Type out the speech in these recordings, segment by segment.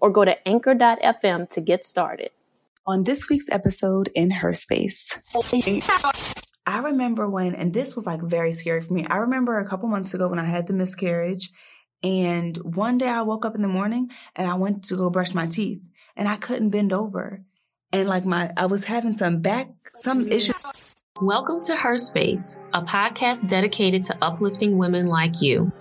or go to anchor.fm to get started. On this week's episode in Her Space. I remember when, and this was like very scary for me. I remember a couple months ago when I had the miscarriage, and one day I woke up in the morning and I went to go brush my teeth, and I couldn't bend over. And like my, I was having some back, some issue. Welcome to Her Space, a podcast dedicated to uplifting women like you.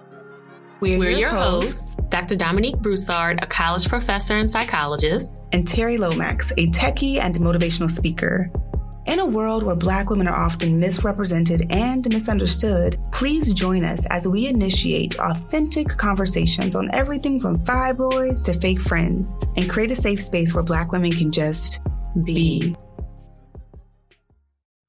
We're, We're your hosts, Dr. Dominique Broussard, a college professor and psychologist, and Terri Lomax, a techie and motivational speaker. In a world where Black women are often misrepresented and misunderstood, please join us as we initiate authentic conversations on everything from fibroids to fake friends and create a safe space where Black women can just be.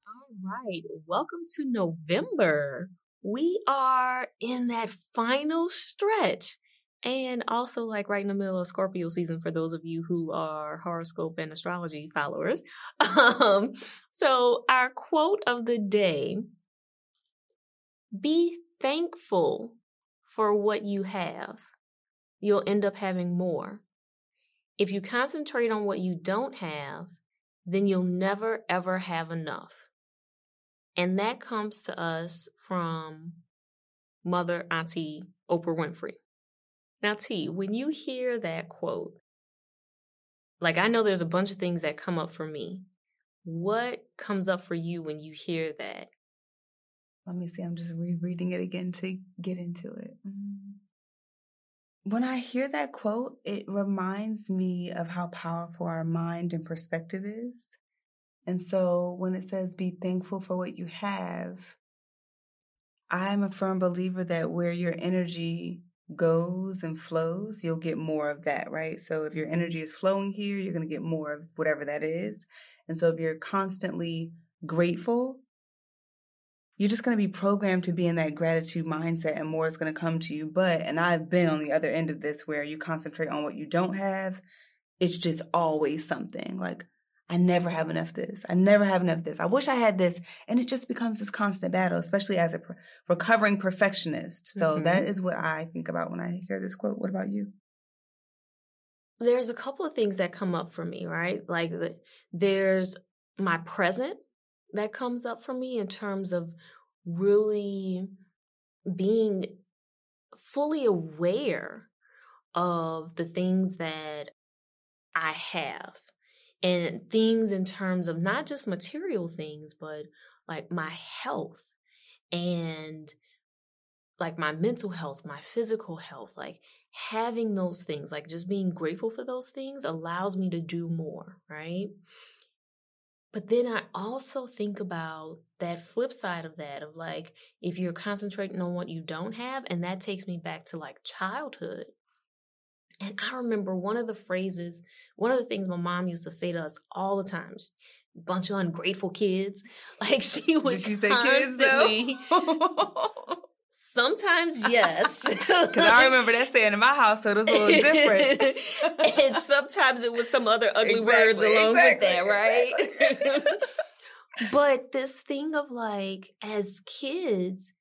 All right, welcome to November. We are in that final stretch. And also, like right in the middle of Scorpio season for those of you who are horoscope and astrology followers. Um, so, our quote of the day be thankful for what you have. You'll end up having more. If you concentrate on what you don't have, then you'll never ever have enough. And that comes to us from Mother Auntie Oprah Winfrey. Now, T, when you hear that quote, like I know there's a bunch of things that come up for me. What comes up for you when you hear that? Let me see. I'm just rereading it again to get into it. Mm. When I hear that quote, it reminds me of how powerful our mind and perspective is. And so when it says be thankful for what you have, I'm a firm believer that where your energy goes and flows, you'll get more of that, right? So if your energy is flowing here, you're going to get more of whatever that is. And so if you're constantly grateful, you're just going to be programmed to be in that gratitude mindset and more is going to come to you. But, and I've been on the other end of this where you concentrate on what you don't have. It's just always something like, I never have enough this. I never have enough this. I wish I had this. And it just becomes this constant battle, especially as a pro- recovering perfectionist. So mm-hmm. that is what I think about when I hear this quote. What about you? There's a couple of things that come up for me, right? Like the, there's my present that comes up for me in terms of really being fully aware of the things that I have and things in terms of not just material things, but like my health and like my mental health, my physical health, like having those things, like just being grateful for those things allows me to do more, right? But then I also think about that flip side of that, of like, if you're concentrating on what you don't have, and that takes me back to like childhood. And I remember one of the phrases, one of the things my mom used to say to us all the time. Bunch of ungrateful kids. Like she would Did you say constantly. Kids, sometimes yes. Because I remember that saying in my house, so it was a little different. and sometimes it was some other ugly exactly, words along exactly, with that, right? Exactly. but this thing of like, as kids,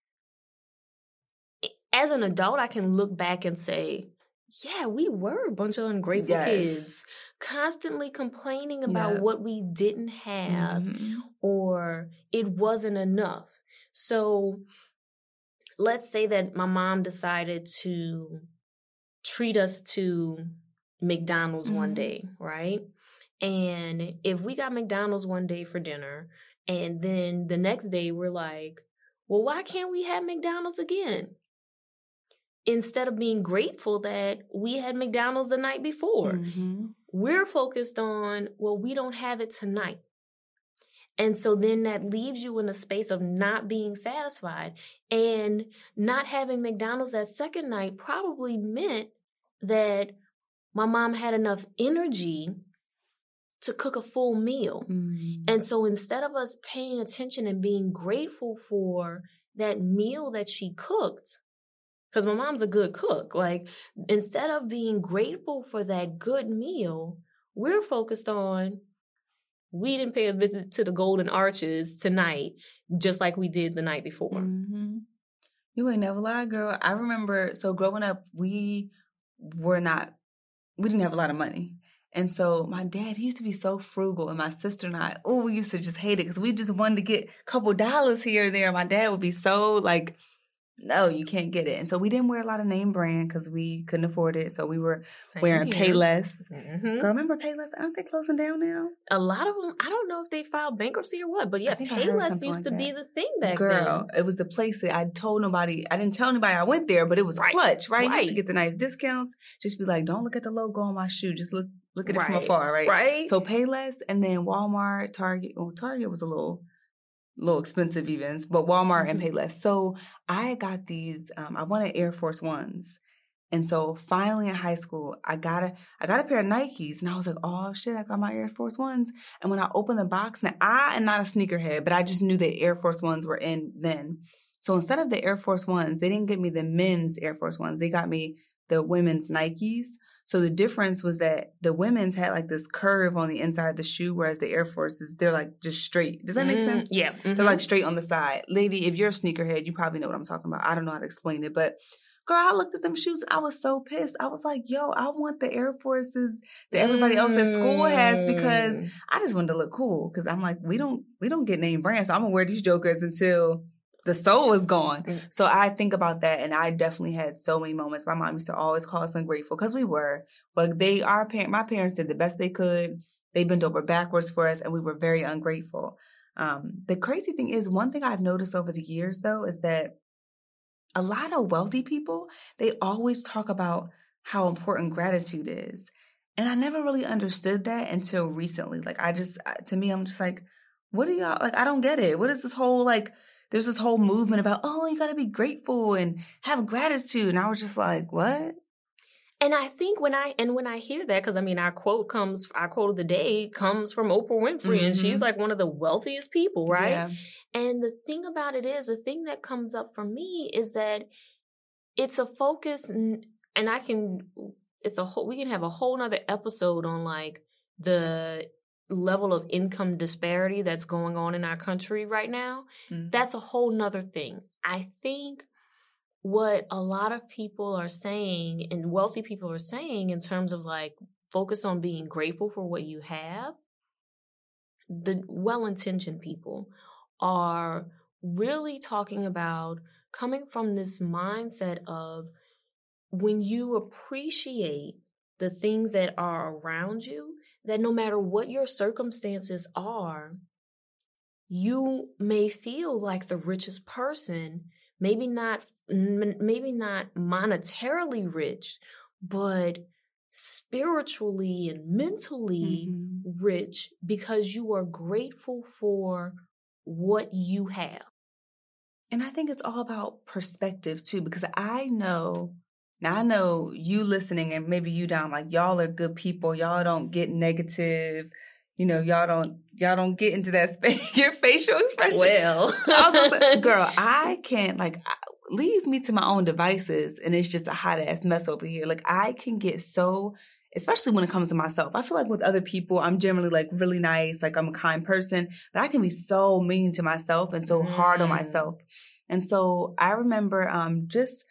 as an adult, I can look back and say, yeah, we were a bunch of ungrateful yes. kids, constantly complaining about what we didn't have mm-hmm. or it wasn't enough. So let's say that my mom decided to treat us to McDonald's Mm-hmm. one day, right? And if we got McDonald's one day for dinner, and then the next day we're like, well, why can't we have McDonald's again? Instead of being grateful that we had McDonald's the night before, Mhm. we're focused on, well, we don't have it tonight. And so then that leaves you in a space of not being satisfied. And not having McDonald's that second night probably meant that my mom had enough energy to cook a full meal. Mm. And so instead of us paying attention and being grateful for that meal that she cooked, because my mom's a good cook, like instead of being grateful for that good meal, we're focused on we didn't pay a visit to the Golden Arches tonight, just like we did the night before. Mhm. You ain't never lie, girl. I remember so growing up, we were not, we didn't have a lot of money. And so my dad, he used to be so frugal, and my sister and I, oh, we used to just hate it because we just wanted to get a couple dollars here and there. My dad would be so like, no, you can't get it. And so we didn't wear a lot of name brand because we couldn't afford it. So we were Same wearing here. Payless. Mhm. Girl, remember Payless? Aren't they closing down now? A lot of them, I don't know if they filed bankruptcy or what, but yeah, Payless used like to be the thing back Girl, then. Girl, it was the place that I told nobody. I didn't tell anybody I went there, but it was Right, clutch, right? You used to get the nice discounts. Just be like, don't look at the logo on my shoe. Just look look at it from Right, afar, right? Right? So Payless, and then Walmart, Target. Well, Target was a little, little expensive even, but Walmart and Mhm. Payless. So I got these. Um, I wanted Air Force Ones. And so finally in high school, I got a I got a pair of Nikes, and I was like, "Oh shit, I got my Air Force Ones." And when I opened the box, now I am not a sneakerhead, but I just knew that Air Force Ones were in then. So instead of the Air Force Ones, they didn't get me the men's Air Force Ones. They got me the women's Nikes. So the difference was that the women's had like this curve on the inside of the shoe, whereas the Air Forces they're like just straight. Does that make Mm, sense? Yeah. They're mhm. like straight on the side. Lady, if you're a sneakerhead, you probably know what I'm talking about. I don't know how to explain it, but girl, I looked at them shoes I was so pissed. I was like, yo, I want the Air Forces that everybody else at school has because Mm. I just wanted to look cool. Cause I'm like, we don't we don't get name brands. So I'm gonna wear these jokers until the soul is gone. Mm. So I think about that and I definitely had so many moments. My mom used to always call us ungrateful because we were. But they our parent my parents did the best they could. They bent over backwards for us and we were very ungrateful. Um, the crazy thing is, one thing I've noticed over the years, though, is that a lot of wealthy people they always talk about how important gratitude is, and I never really understood that until recently. Like, I just, to me, I'm just like, what are y'all like? I don't get it. What is this whole like? There's this whole movement about, oh, you got to be grateful and have gratitude, and I was just like, what? And I think when I and when I hear that, because I mean, our quote comes, our quote of the day comes from Oprah Winfrey, and she's Mhm. like one of the wealthiest people, right? Yeah. And the thing about it is, the thing that comes up for me is that it's a focus, n- and I can, it's a whole, we can have a whole nother episode on like the level of income disparity that's going on in our country right now. Mhm. That's a whole nother thing. I think what a lot of people are saying and wealthy people are saying in terms of like focus on being grateful for what you have, the well intentioned people are really talking about coming from this mindset of when you appreciate the things that are around you, that no matter what your circumstances are, you may feel like the richest person, maybe not maybe not monetarily rich, but spiritually and mentally Mhm. rich because you are grateful for what you have. And I think it's all about perspective too, because I know now I know you listening and maybe you down like y'all are good people. Y'all don't get negative. You know, y'all don't y'all don't get into that space. Your facial expression. Well, I was gonna say, girl, I can't like leave me to my own devices, and it's just a hot ass mess over here. Like I can get so, especially when it comes to myself. I feel like with other people, I'm generally like really nice, like I'm a kind person, but I can be so mean to myself and so hard on Mm. myself. And so I remember um just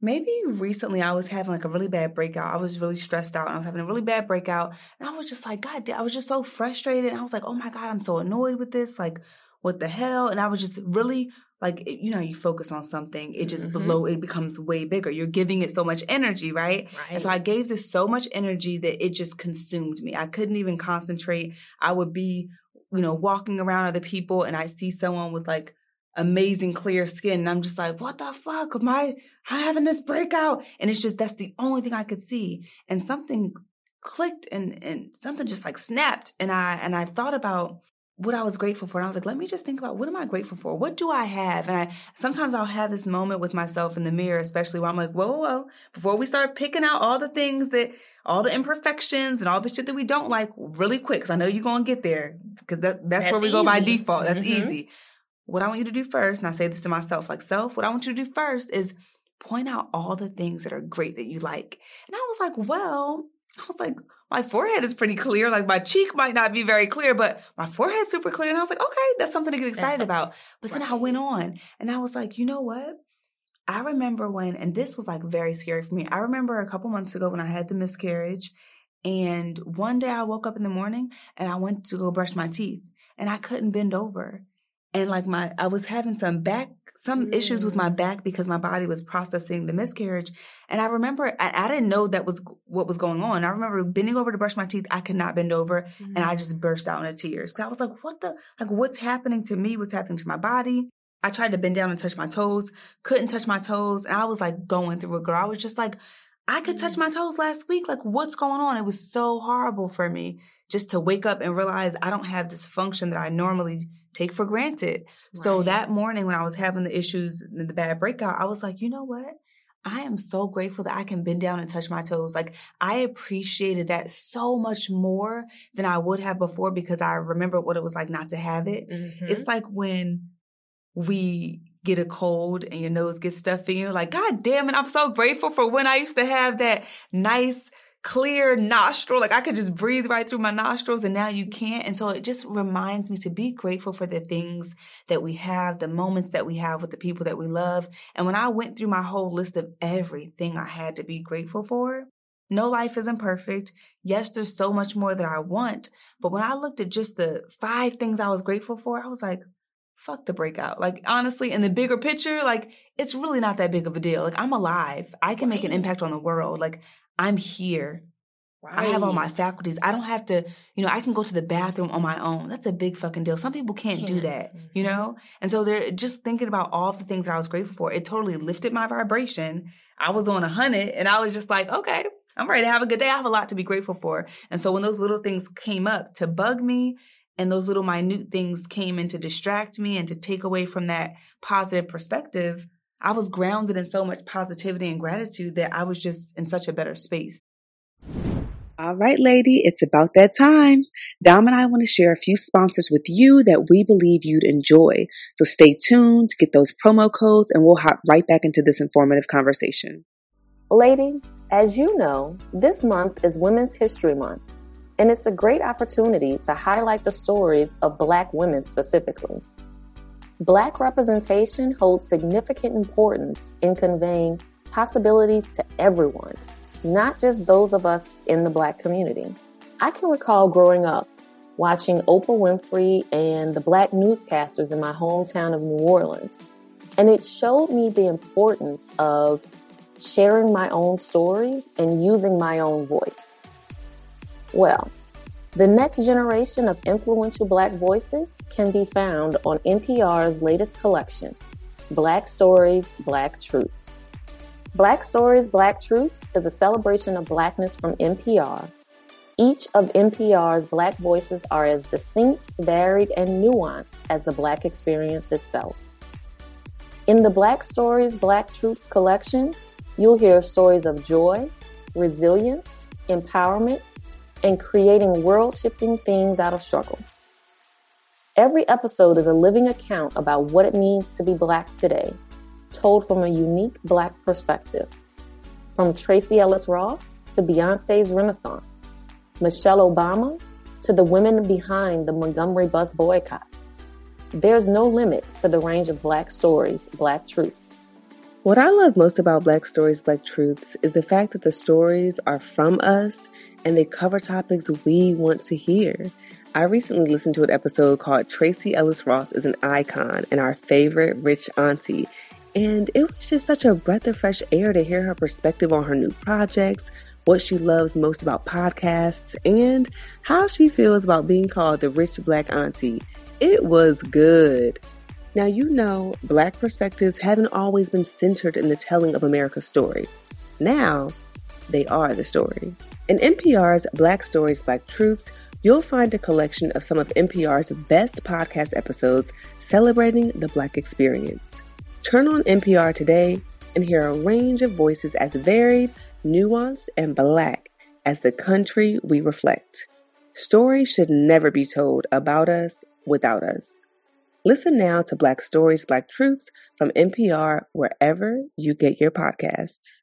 maybe recently I was having like a really bad breakout. I was really stressed out and I was having a really bad breakout. And I was just like, God, I was just so frustrated. And I was like, oh my God, I'm so annoyed with this. Like, what the hell? And I was just really like, you know, you focus on something, it just mm-hmm. blow, it becomes way bigger. You're giving it so much energy, right? right? And so I gave this so much energy that it just consumed me. I couldn't even concentrate. I would be, you know, walking around other people and I see someone with like amazing clear skin. And I'm just like, what the fuck? Am I, I'm having this breakout? And it's just, that's the only thing I could see. And something clicked and, and something just like snapped. And I, and I thought about what I was grateful for. And I was like, let me just think about what am I grateful for? What do I have? And I, sometimes I'll have this moment with myself in the mirror, especially where I'm like, whoa, whoa, whoa, before we start picking out all the things that, all the imperfections and all the shit that we don't like really quick. Cause I know you're going to get there because that, that's, that's where we easy. go by default. That's mm-hmm. easy what I want you to do first, and I say this to myself, like self, what I want you to do first is point out all the things that are great that you like. And I was like, well, I was like, my forehead is pretty clear. Like my cheek might not be very clear, but my forehead's super clear. And I was like, okay, that's something to get excited about. But then I went on and I was like, you know what? I remember when, and this was like very scary for me. I remember a couple months ago when I had the miscarriage. And one day I woke up in the morning and I went to go brush my teeth and I couldn't bend over and like my I was having some back some mm. issues with my mm. back because my body was processing the miscarriage. And I remember I, I, didn't know that was what was going on. I remember bending over to brush my teeth. I could not bend over mm. and I mm. just burst out into tears. Cause I was like, what the like what's happening to me? What's happening to my body? I tried to bend down and touch my toes, couldn't touch my toes. And I was like going through a girl. I was just like, I could touch my toes last week. Like, what's going on? It was so horrible for me just to wake up and realize I don't have this function that I normally take for granted. Right. So that morning when I was having the issues and the bad breakout, I was like, you know what? I am so grateful that I can bend down and touch my toes. Like I appreciated that so much more than I would have before because I remember what it was like not to have it. Mm-hmm. It's like when we get a cold and your nose gets stuffy and you're like, God damn it, I'm so grateful for when I used to have that nice clear nostril. Like I could just breathe right through my nostrils and now you can't. And so it just reminds me to be grateful for the things that we have, the moments that we have with the people that we love. And when I went through my whole list of everything I had to be grateful for, no life isn't perfect. Yes, there's so much more that I want. But when I looked at just the five things I was grateful for, I was like, fuck the breakout. Like honestly, in the bigger picture, like it's really not that big of a deal. Like I'm alive. I can make an impact on the world. Like I'm here. Right. I have all my faculties. I don't have to, you know, I can go to the bathroom on my own. That's a big fucking deal. Some people can't, can't. do that, mm-hmm. you know? And so they're just thinking about all the things that I was grateful for. It totally lifted my vibration. I was on a hundred and I was just like, okay, I'm ready to have a good day. I have a lot to be grateful for. And so when those little things came up to bug me and those little minute things came in to distract me and to take away from that positive perspective, I was grounded in so much positivity and gratitude that I was just in such a better space. All right, lady, it's about that time. Dom and I want to share a few sponsors with you that we believe you'd enjoy. So stay tuned, get those promo codes, and we'll hop right back into this informative conversation. Lady, as you know, this month is Women's History Month, and it's a great opportunity to highlight the stories of Black women specifically. Black representation holds significant importance in conveying possibilities to everyone, not just those of us in the Black community. I can recall growing up watching Oprah Winfrey and the Black newscasters in my hometown of New Orleans, and it showed me the importance of sharing my own stories and using my own voice. Well, the next generation of influential Black voices can be found on NPR's latest collection, Black Stories, Black Truths. Black Stories, Black Truths is a celebration of Blackness from NPR. Each of NPR's Black voices are as distinct, varied, and nuanced as the Black experience itself. In the Black Stories, Black Truths collection, you'll hear stories of joy, resilience, empowerment, and creating world shifting things out of struggle. Every episode is a living account about what it means to be Black today, told from a unique Black perspective. From Tracee Ellis Ross to Beyonce's Renaissance, Michelle Obama to the women behind the Montgomery bus boycott. There's no limit to the range of Black stories, Black truths. What I love most about Black Stories, Black Truths is the fact that the stories are from us and they cover topics we want to hear. I recently listened to an episode called Tracee Ellis Ross is an Icon and Our Favorite Rich Auntie. And it was just such a breath of fresh air to hear her perspective on her new projects, what she loves most about podcasts, and how she feels about being called the rich black auntie. It was good. Now, you know, black perspectives haven't always been centered in the telling of America's story. Now, they are the story. In NPR's Black Stories, Black Truths, you'll find a collection of some of NPR's best podcast episodes celebrating the Black experience. Turn on NPR today and hear a range of voices as varied, nuanced, and Black as the country we reflect. Stories should never be told about us without us. Listen now to Black Stories, Black Truths from NPR wherever you get your podcasts.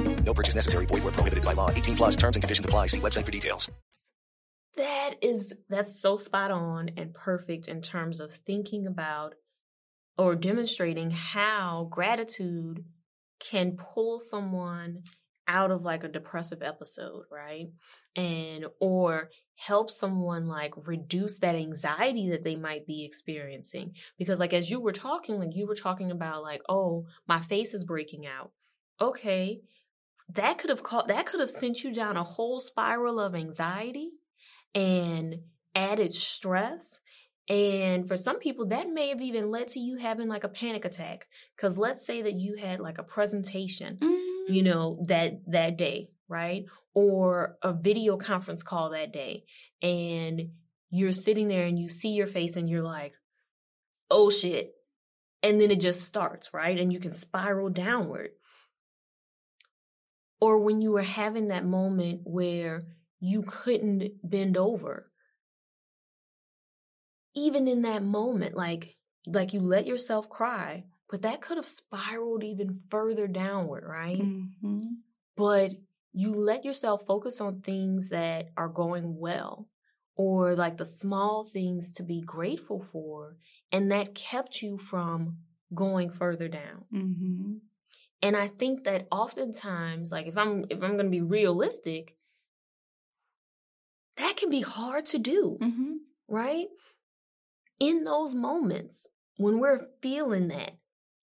No purchase necessary. Void where prohibited by law. 18 plus terms and conditions apply. See website for details. That is that's so spot on and perfect in terms of thinking about or demonstrating how gratitude can pull someone out of like a depressive episode, right? And or help someone like reduce that anxiety that they might be experiencing. Because like as you were talking, like you were talking about like, oh, my face is breaking out. Okay, that could have caught that could have sent you down a whole spiral of anxiety and added stress. And for some people that may have even led to you having like a panic attack. Because let's say that you had like a presentation mm-hmm. you know that that day right? Or a video conference call that day. And you're sitting there and you see your face and you're like oh shit. And then it just starts right? And you can spiral downward or when you were having that moment where you couldn't bend over even in that moment like like you let yourself cry but that could have spiraled even further downward right mm-hmm. but you let yourself focus on things that are going well or like the small things to be grateful for and that kept you from going further down mm-hmm. And I think that oftentimes, like if I'm if I'm gonna be realistic, that can be hard to do, mm-hmm. right? In those moments when we're feeling that,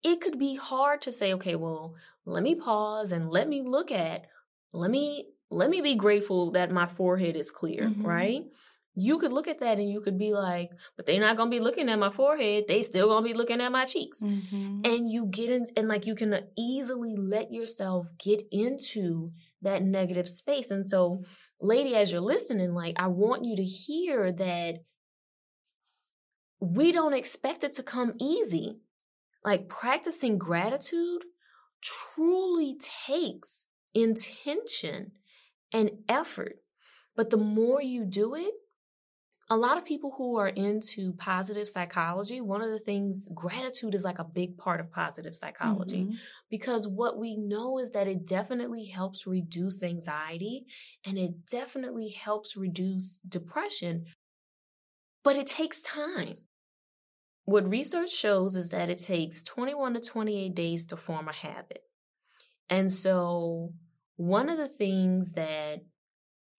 it could be hard to say, okay, well, let me pause and let me look at, let me let me be grateful that my forehead is clear, mm-hmm. right? You could look at that and you could be like, but they're not gonna be looking at my forehead. They still gonna be looking at my cheeks. Mm-hmm. And you get in and like you can easily let yourself get into that negative space. And so, lady, as you're listening, like I want you to hear that we don't expect it to come easy. Like practicing gratitude truly takes intention and effort. But the more you do it, a lot of people who are into positive psychology, one of the things, gratitude is like a big part of positive psychology mm-hmm. because what we know is that it definitely helps reduce anxiety and it definitely helps reduce depression, but it takes time. What research shows is that it takes 21 to 28 days to form a habit. And so, one of the things that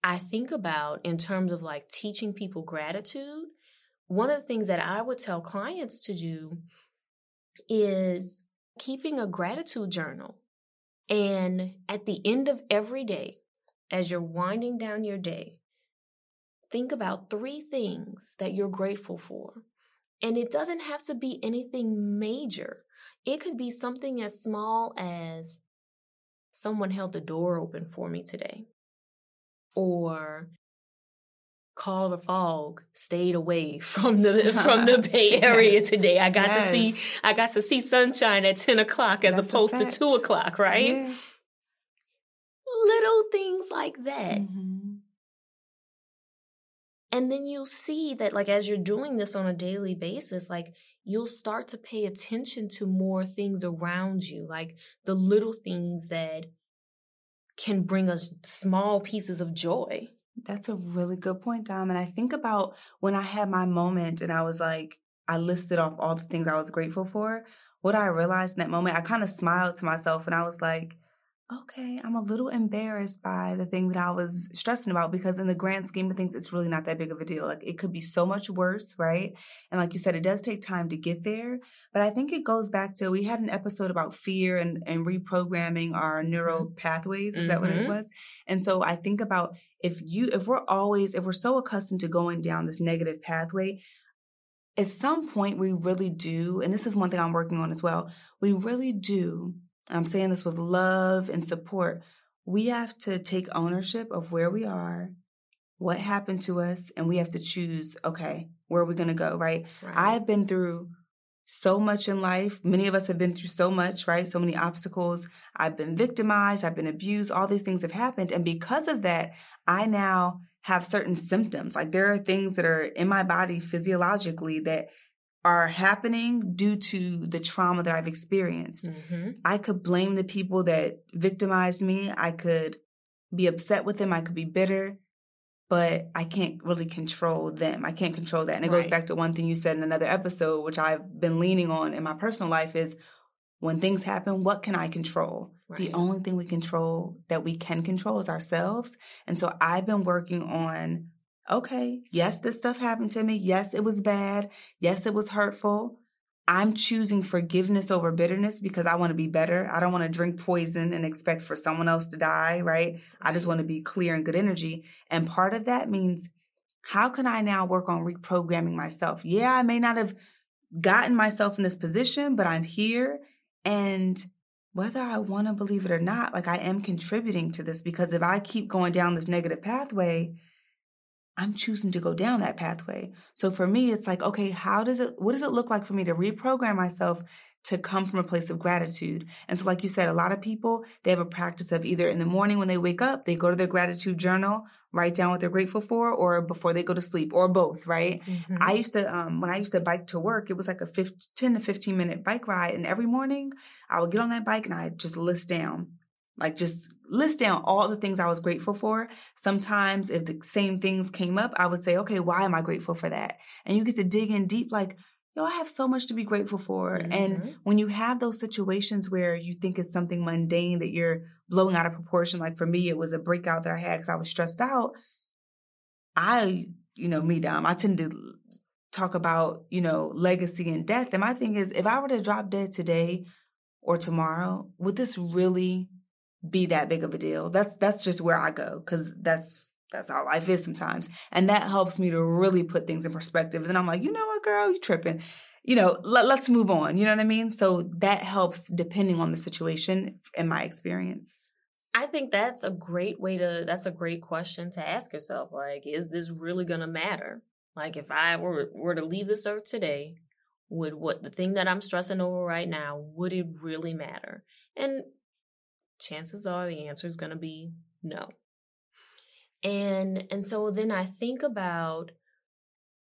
I think about in terms of like teaching people gratitude, one of the things that I would tell clients to do is keeping a gratitude journal. And at the end of every day, as you're winding down your day, think about three things that you're grateful for. And it doesn't have to be anything major. It could be something as small as someone held the door open for me today or Karl the Fog stayed away from the from the Bay Area today. I got yes. to see I got to see sunshine at ten o'clock as That's opposed to two o'clock, right? Yeah. Little things like that. Mm-hmm. And then you'll see that, like, as you're doing this on a daily basis, like, you'll start to pay attention to more things around you, like the little things that can bring us small pieces of joy. That's a really good point, Dom. And I think about when I had my moment and I was like, I listed off all the things I was grateful for. What I realized in that moment, I kind of smiled to myself and I was like, okay, I'm a little embarrassed by the thing that I was stressing about because in the grand scheme of things, it's really not that big of a deal. Like it could be so much worse, right? And like you said, it does take time to get there. But I think it goes back to we had an episode about fear and, and reprogramming our neural mm-hmm. pathways. Is mm-hmm. that what it mm-hmm. was? And so I think about if you if we're always if we're so accustomed to going down this negative pathway, at some point we really do, and this is one thing I'm working on as well, we really do I'm saying this with love and support, we have to take ownership of where we are, what happened to us, and we have to choose, okay, where are we going to go, right? right? I've been through so much in life. Many of us have been through so much, right? So many obstacles. I've been victimized, I've been abused, all these things have happened. And because of that, I now have certain symptoms. Like there are things that are in my body physiologically that are happening due to the trauma that I've experienced. Mm-hmm. I could blame the people that victimized me. I could be upset with them. I could be bitter, but I can't really control them. I can't control that. And it right. goes back to one thing you said in another episode, which I've been leaning on in my personal life is when things happen, what can I control? Right. The only thing we control that we can control is ourselves. And so I've been working on okay, yes, this stuff happened to me. Yes, it was bad. Yes, it was hurtful. I'm choosing forgiveness over bitterness because I want to be better. I don't want to drink poison and expect for someone else to die, right? I just want to be clear and good energy. And part of that means how can I now work on reprogramming myself? Yeah, I may not have gotten myself in this position, but I'm here. And whether I want to believe it or not, like I am contributing to this because if I keep going down this negative pathway, I'm choosing to go down that pathway. So for me, it's like, okay, how does it, what does it look like for me to reprogram myself to come from a place of gratitude? And so, like you said, a lot of people, they have a practice of either in the morning when they wake up, they go to their gratitude journal, write down what they're grateful for, or before they go to sleep, or both, right? Mm-hmm. I used to, um, when I used to bike to work, it was like a 15, 10 to 15 minute bike ride. And every morning I would get on that bike and I just list down like just list down all the things I was grateful for. Sometimes if the same things came up, I would say, okay, why am I grateful for that? And you get to dig in deep like, yo, I have so much to be grateful for. Mm-hmm. And when you have those situations where you think it's something mundane that you're blowing out of proportion, like for me, it was a breakout that I had because I was stressed out. I, you know, me, Dom, I tend to talk about, you know, legacy and death. And my thing is, if I were to drop dead today or tomorrow, would this really be that big of a deal. That's that's just where I go because that's that's how life is sometimes, and that helps me to really put things in perspective. And I'm like, you know what, girl, you tripping. You know, let, let's move on. You know what I mean? So that helps depending on the situation. In my experience. I think that's a great way to, that's a great question to ask yourself. Like, is this really to matter? Like, if I were, were to leave this earth today, would what the thing that I'm stressing over right now, would it really matter? And chances are the answer is going to be no. And and so then I think about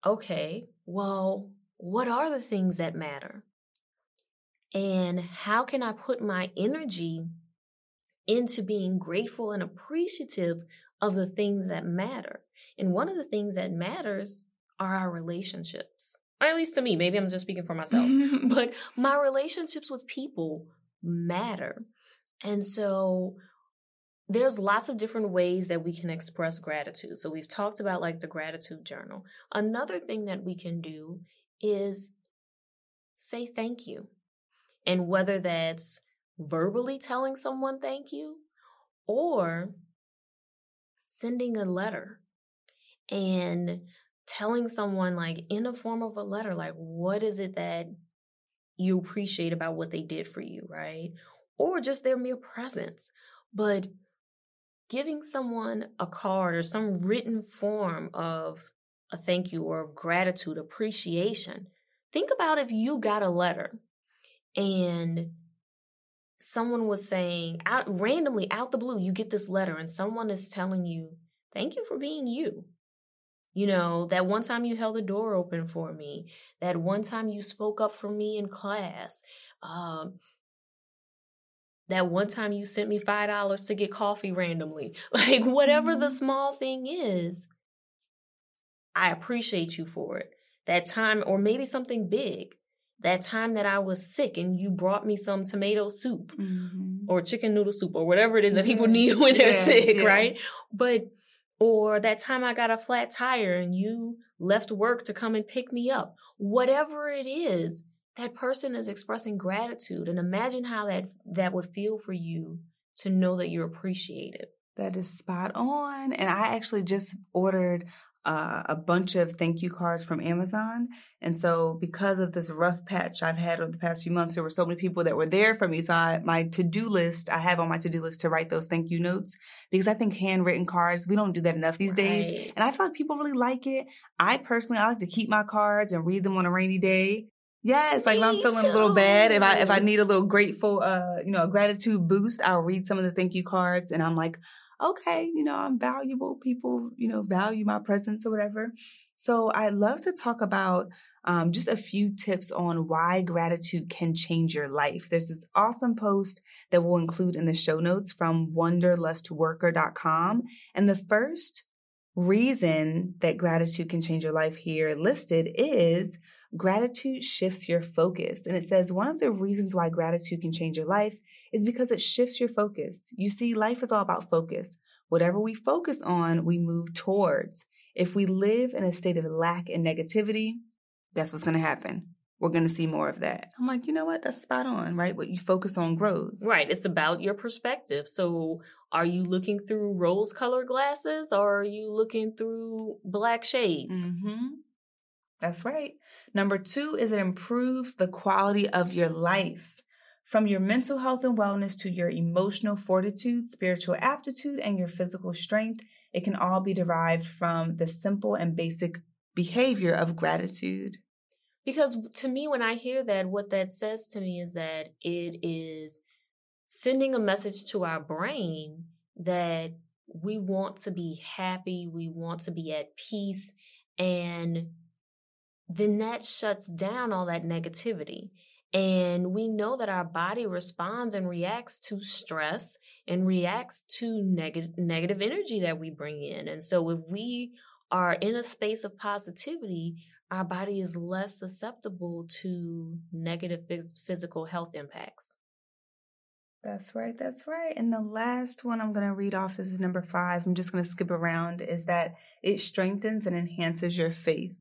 okay, well, what are the things that matter? And how can I put my energy into being grateful and appreciative of the things that matter? And one of the things that matters are our relationships. Or at least to me, maybe I'm just speaking for myself, but my relationships with people matter. And so there's lots of different ways that we can express gratitude. So we've talked about like the gratitude journal. Another thing that we can do is say thank you. And whether that's verbally telling someone thank you or sending a letter and telling someone like in a form of a letter like what is it that you appreciate about what they did for you, right? Or just their mere presence. But giving someone a card or some written form of a thank you or of gratitude, appreciation. Think about if you got a letter and someone was saying out randomly out the blue you get this letter and someone is telling you thank you for being you You know, that one time you held the door open for me, that one time you spoke up for me in class, um, that one time you sent me $5 to get coffee randomly. Like, whatever the Mhm. small thing is, I appreciate you for it. That time, or maybe something big, that time that I was sick and you brought me some tomato soup Mhm. or chicken noodle soup or whatever it is that people need when they're Yeah, sick, yeah. right? But or that time I got a flat tire and you left work to come and pick me up. Whatever it is, that person is expressing gratitude and imagine how that that would feel for you to know that you're appreciated. That is spot on. And I actually just ordered uh, a bunch of thank you cards from Amazon. And so, because of this rough patch I've had over the past few months, there were so many people that were there for me. So, I, my to do list, I have on my to do list to write those thank you notes because I think handwritten cards, we don't do that enough these days. And I feel like people really like it. I personally, I like to keep my cards and read them on a rainy day. Yes, like if I'm Me feeling a little bad, if I if I need a little grateful, uh, you know, a gratitude boost, I'll read some of the thank you cards, and I'm like, okay, you know, I'm valuable. People, you know, value my presence or whatever. So I love to talk about um, just a few tips on why gratitude can change your life. There's this awesome post that we'll include in the show notes from wanderlustworker.com, and the first reason that gratitude can change your life here listed is gratitude shifts your focus. And it says one of the reasons why gratitude can change your life is because it shifts your focus. You see, life is all about focus. Whatever we focus on, we move towards. If we live in a state of lack and negativity, that's what's going to happen. We're going to see more of that. I'm like, you know what? That's spot on, right? What you focus on grows. Right. It's about your perspective. So are you looking through rose colored glasses or are you looking through black shades? hmm That's right. Number two is it improves the quality of your life. From your mental health and wellness to your emotional fortitude, spiritual aptitude, and your physical strength, it can all be derived from the simple and basic behavior of gratitude. Because to me, when I hear that, what that says to me is that it is sending a message to our brain that we want to be happy, we want to be at peace, and then that shuts down all that negativity. And we know that our body responds and reacts to stress and reacts to negative negative energy that we bring in. And so if we are in a space of positivity, our body is less susceptible to negative phys- physical health impacts. That's right. That's right. And the last one I'm going to read off, this is number five. I'm just going to skip around, is that it strengthens and enhances your faith.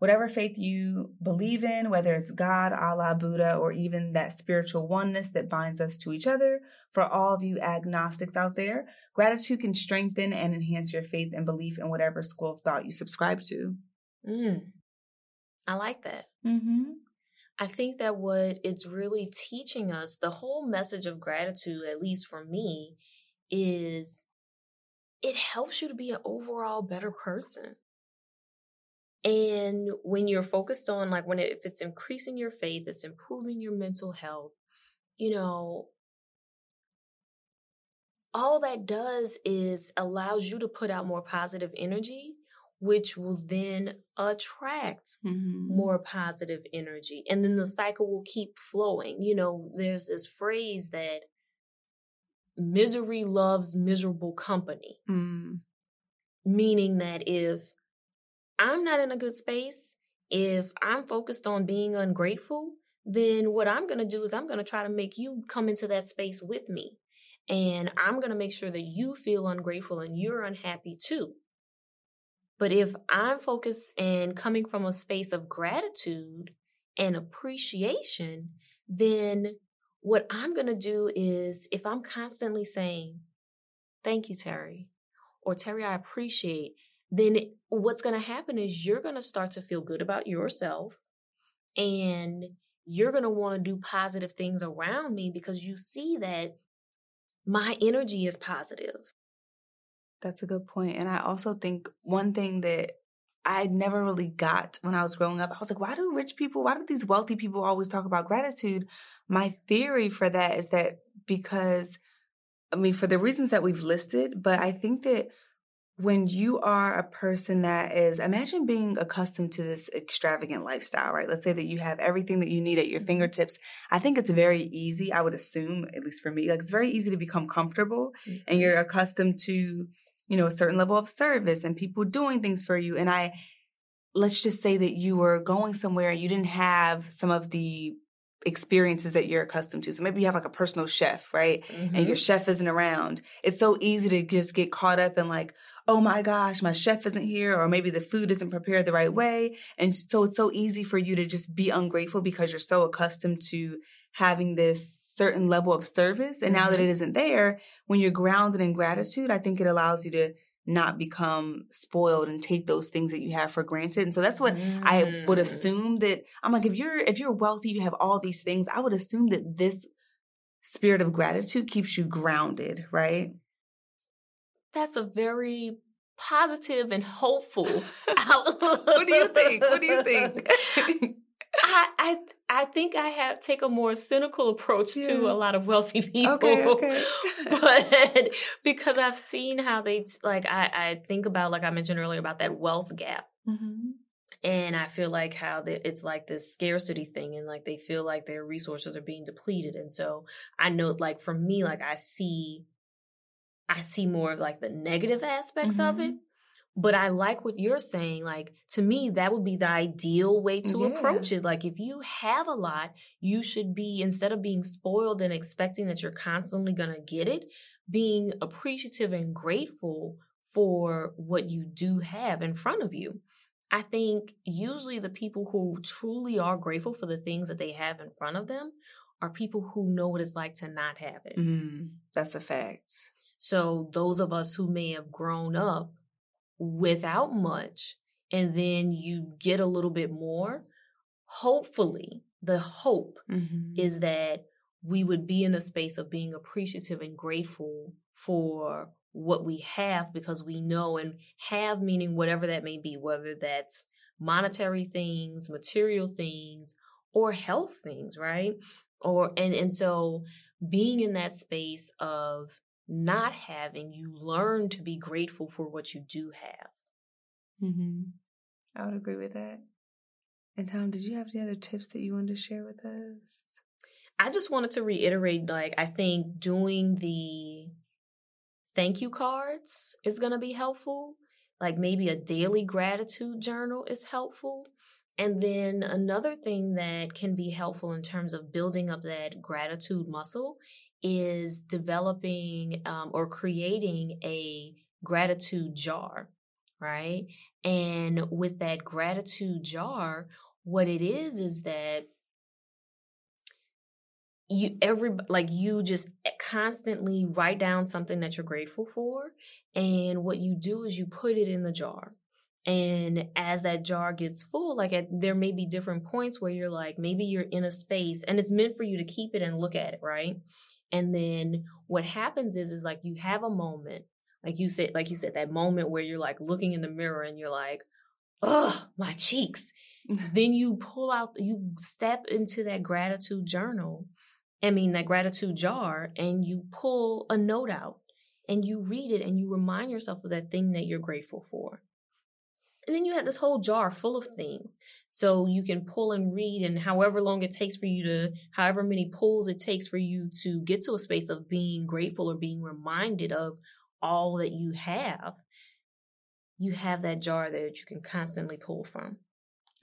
Whatever faith you believe in, whether it's God, Allah, Buddha, or even that spiritual oneness that binds us to each other, for all of you agnostics out there, gratitude can strengthen and enhance your faith and belief in whatever school of thought you subscribe to. Mm. I like that. Mm-hmm. I think that what it's really teaching us, the whole message of gratitude, at least for me, is it helps you to be an overall better person. And when you're focused on, like, when it, if it's increasing your faith, it's improving your mental health, you know, all that does is allows you to put out more positive energy, which will then attract Mm-hmm. more positive energy. And then the cycle will keep flowing. You know, there's this phrase that misery loves miserable company, Mm. meaning that if I'm not in a good space, if I'm focused on being ungrateful, then what I'm going to do is I'm going to try to make you come into that space with me. And I'm going to make sure that you feel ungrateful and you're unhappy too. But if I'm focused and coming from a space of gratitude and appreciation, then what I'm going to do is if I'm constantly saying, Thank you, Terri, or Terri, I appreciate, then what's going to happen is you're going to start to feel good about yourself and you're going to want to do positive things around me because you see that my energy is positive. That's a good point. And I also think one thing that I never really got when I was growing up, I was like, why do rich people, why do these wealthy people always talk about gratitude? My theory for that is that because, I mean, for the reasons that we've listed, but I think that when you are a person that is imagine being accustomed to this extravagant lifestyle right let's say that you have everything that you need at your Mm-hmm. fingertips i think it's very easy i would assume at least for me like it's very easy to become comfortable Mm-hmm. and you're accustomed to you know a certain level of service and people doing things for you and i let's just say that you were going somewhere and you didn't have some of the experiences that you're accustomed to. So maybe you have like a personal chef right? And your Mhm. chef isn't around. It's so easy to just get caught up in like oh my gosh my chef isn't here or maybe the food isn't prepared the right way. And so it's so easy for you to just be ungrateful because you're so accustomed to having this certain level of service and now that Mhm. it isn't there when you're grounded in gratitude i think it allows you to not become spoiled and take those things that you have for granted and so that's what i would Mm. assume that i'm like if you're if you're wealthy you have all these things i would assume that this spirit of gratitude keeps you grounded right That's a very positive and hopeful outlook. what do you think what do you think I, I I think I have take a more cynical approach to a lot of wealthy people. Okay, okay. but because I've seen how they like I, I think about like I mentioned earlier about that wealth gap. mm-hmm. And I feel like how the, it's like this scarcity thing, and like they feel like their resources are being depleted. And so I know, like for me, like I see, I see more of like the negative aspects of it. But I like what you're saying. Like to me, that would be the ideal way to Yeah. approach it. Like if you have a lot, you should be instead of being spoiled and expecting that you're constantly gonna get it, being appreciative and grateful for what you do have in front of you. I think usually the people who truly are grateful for the things that they have in front of them are people who know what it's like to not have it. mm, that's a fact So those of us who may have grown up without much and then you get a little bit more, hopefully the hope mm-hmm. is that we would be in a space of being appreciative and grateful for what we have because we know and have meaning whatever that may be, whether that's monetary things, material things, or health things, right? Or and and so being in that space of not having, you learn to be grateful for what you do have. Mm-hmm. I would agree with that. And Dom, did you have any other tips that you wanted to share with us? I just wanted to reiterate like I think doing the thank you cards is going to be helpful. Like maybe a daily gratitude journal is helpful. And then another thing that can be helpful in terms of building up that gratitude muscle is developing um, or creating a gratitude jar, right? And with that gratitude jar, what it is is that you every like you just constantly write down something that you're grateful for and what you do is you put it in the jar and as that jar gets full like at, there may be different points where you're like maybe you're in a space and it's meant for you to keep it and look at it right and then what happens is is like you have a moment like you said like you said that moment where you're like looking in the mirror and you're like oh, my cheeks then you pull out you step into that gratitude journal I mean, that gratitude jar, and you pull a note out and you read it and you remind yourself of that thing that you're grateful for. And then you have this whole jar full of things. So you can pull and read, and however long it takes for you to, however many pulls it takes for you to get to a space of being grateful or being reminded of all that you have, you have that jar there that you can constantly pull from.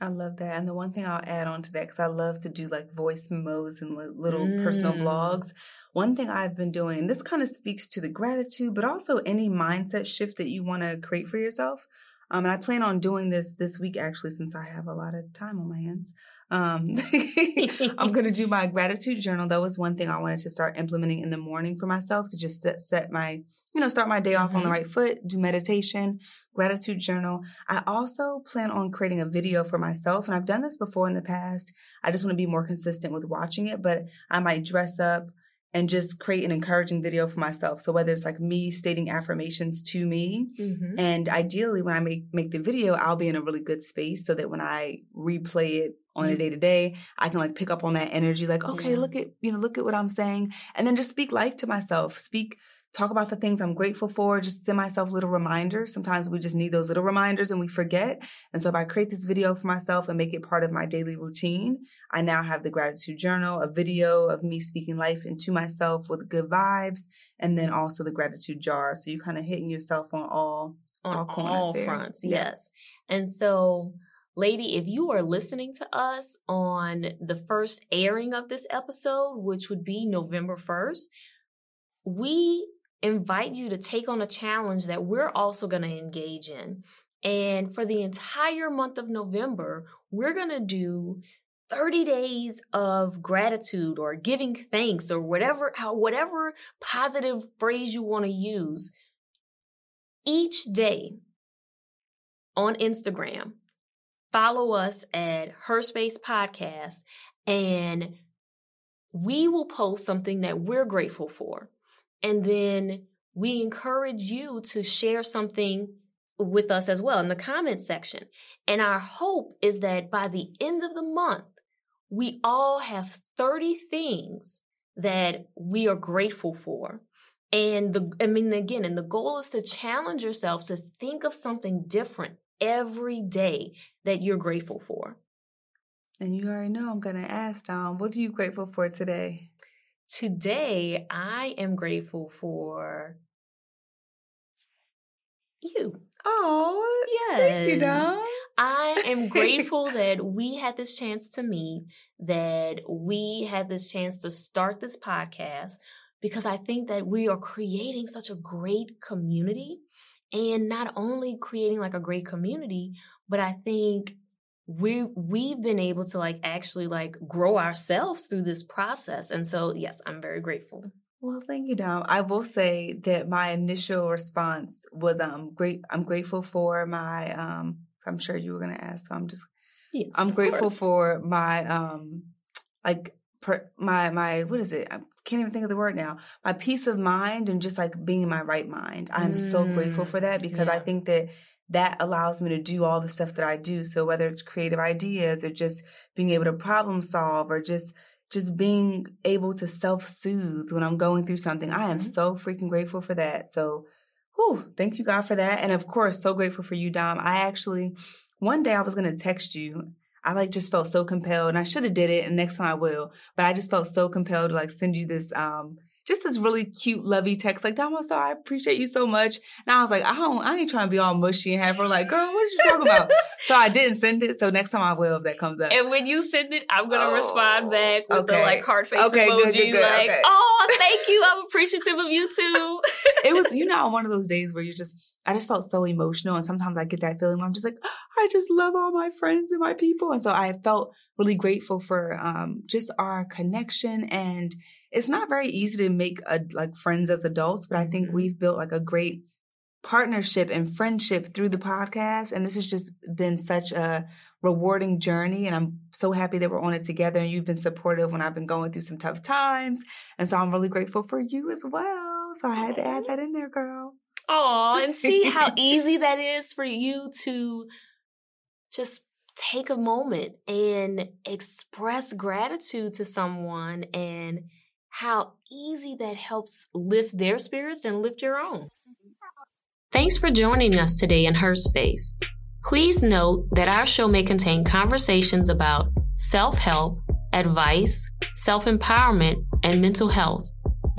I love that. And the one thing I'll add on to that, because I love to do like voice memos and li- little personal Mm. blogs. One thing I've been doing, and this kind of speaks to the gratitude, but also any mindset shift that you want to create for yourself. Um, and I plan on doing this this week actually, since I have a lot of time on my hands. Um, I'm going to do my gratitude journal. That was one thing I wanted to start implementing in the morning for myself to just set- my, you know, start my day off on the Mhm. right foot, do meditation, gratitude journal. I also plan on creating a video for myself, and I've done this before in the past. I just want to be more consistent with watching it, but I might dress up and just create an encouraging video for myself. So whether it's like me stating affirmations to me, Mm-hmm. and ideally when I make make the video, I'll be in a really good space so that when I replay it on a day to day, I can like pick up on that energy, like, okay, Yeah. look at you know, look at what I'm saying, and then just speak life to myself. Speak talk about the things I'm grateful for, just send myself little reminders. Sometimes we just need those little reminders and we forget. And so if I create this video for myself and make it part of my daily routine, I now have the gratitude journal, a video of me speaking life into myself with good vibes, and then also the gratitude jar. So you're kind of hitting yourself on all on all, all, there. fronts. Yeah. Yes. And so, lady, if you are listening to us on the first airing of this episode, which would be November 1st, we invite you to take on a challenge that we're also going to engage in. And for the entire month of November, we're going to do 30 days of gratitude or giving thanks or whatever whatever positive phrase you want to use each day on Instagram. Follow us at Her Space Podcast and we will post something that we're grateful for. And then we encourage you to share something with us as well in the comment section. And our hope is that by the end of the month, we all have 30 things that we are grateful for. And the, I mean, again, and the goal is to challenge yourself to think of something different every day that you're grateful for. And you already know I'm going to ask, Dom, what are you grateful for today? Today, I am grateful for you. Oh, yes. Thank you, Dom. I am grateful that we had this chance to meet, that we had this chance to start this podcast, because I think that we are creating such a great community. And not only creating like a great community, but I think we we've been able to like actually like grow ourselves through this process. And so yes, I'm very grateful. Well, thank you, Dom. I will say that my initial response was um great. I'm grateful for my um. I'm sure you were gonna ask, so I'm just. Yes, I'm grateful course. for my um, like per, my my what is it? I can't even think of the word now. My peace of mind and just like being in my right mind. I'm so grateful Mm, for that because I think that that allows me to do all the stuff that I do. So whether it's creative ideas or just being able to problem solve or just just being able to self-soothe when I'm going through something. I am Mhm. so freaking grateful for that. So whew, thank you God for that. And of course, so grateful for you, Dom. I actually one day I was gonna text you. I like just felt so compelled and I should have did it and next time I will. But I just felt so compelled to like send you this um just this really cute, lovey text, like, Dom, I'm I appreciate you so much. And I was like, I don't, I ain't trying to be all mushy and have her like, girl, what are you talking about? so I didn't send it. So next time I will if that comes up. And when you send it, I'm gonna Oh, respond back with the like heart face Okay, emoji, good, good, good, like, okay. "Oh, thank you. I'm appreciative of you too." it was, you know, one of those days where you just, I just felt so emotional. And sometimes I get that feeling where I'm just like, I just love all my friends and my people. And so I felt really grateful for um, just our connection. And it's not very easy to make a, like friends as adults, but I think Mhm. we've built like a great partnership and friendship through the podcast. And this has just been such a rewarding journey. And I'm so happy that we're on it together. And you've been supportive when I've been going through some tough times. And so I'm really grateful for you as well. So I had to add that in there, girl. Aw, and see how easy that is for you to just take a moment and express gratitude to someone and how easy that helps lift their spirits and lift your own. Thanks for joining us today in Her Space. Please note that our show may contain conversations about self help, advice, self empowerment, and mental health,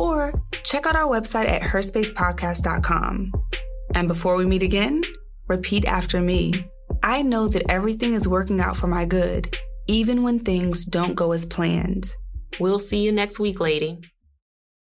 or check out our website at herspacepodcast.com. And before we meet again, repeat after me. I know that everything is working out for my good, even when things don't go as planned. We'll see you next week, lady.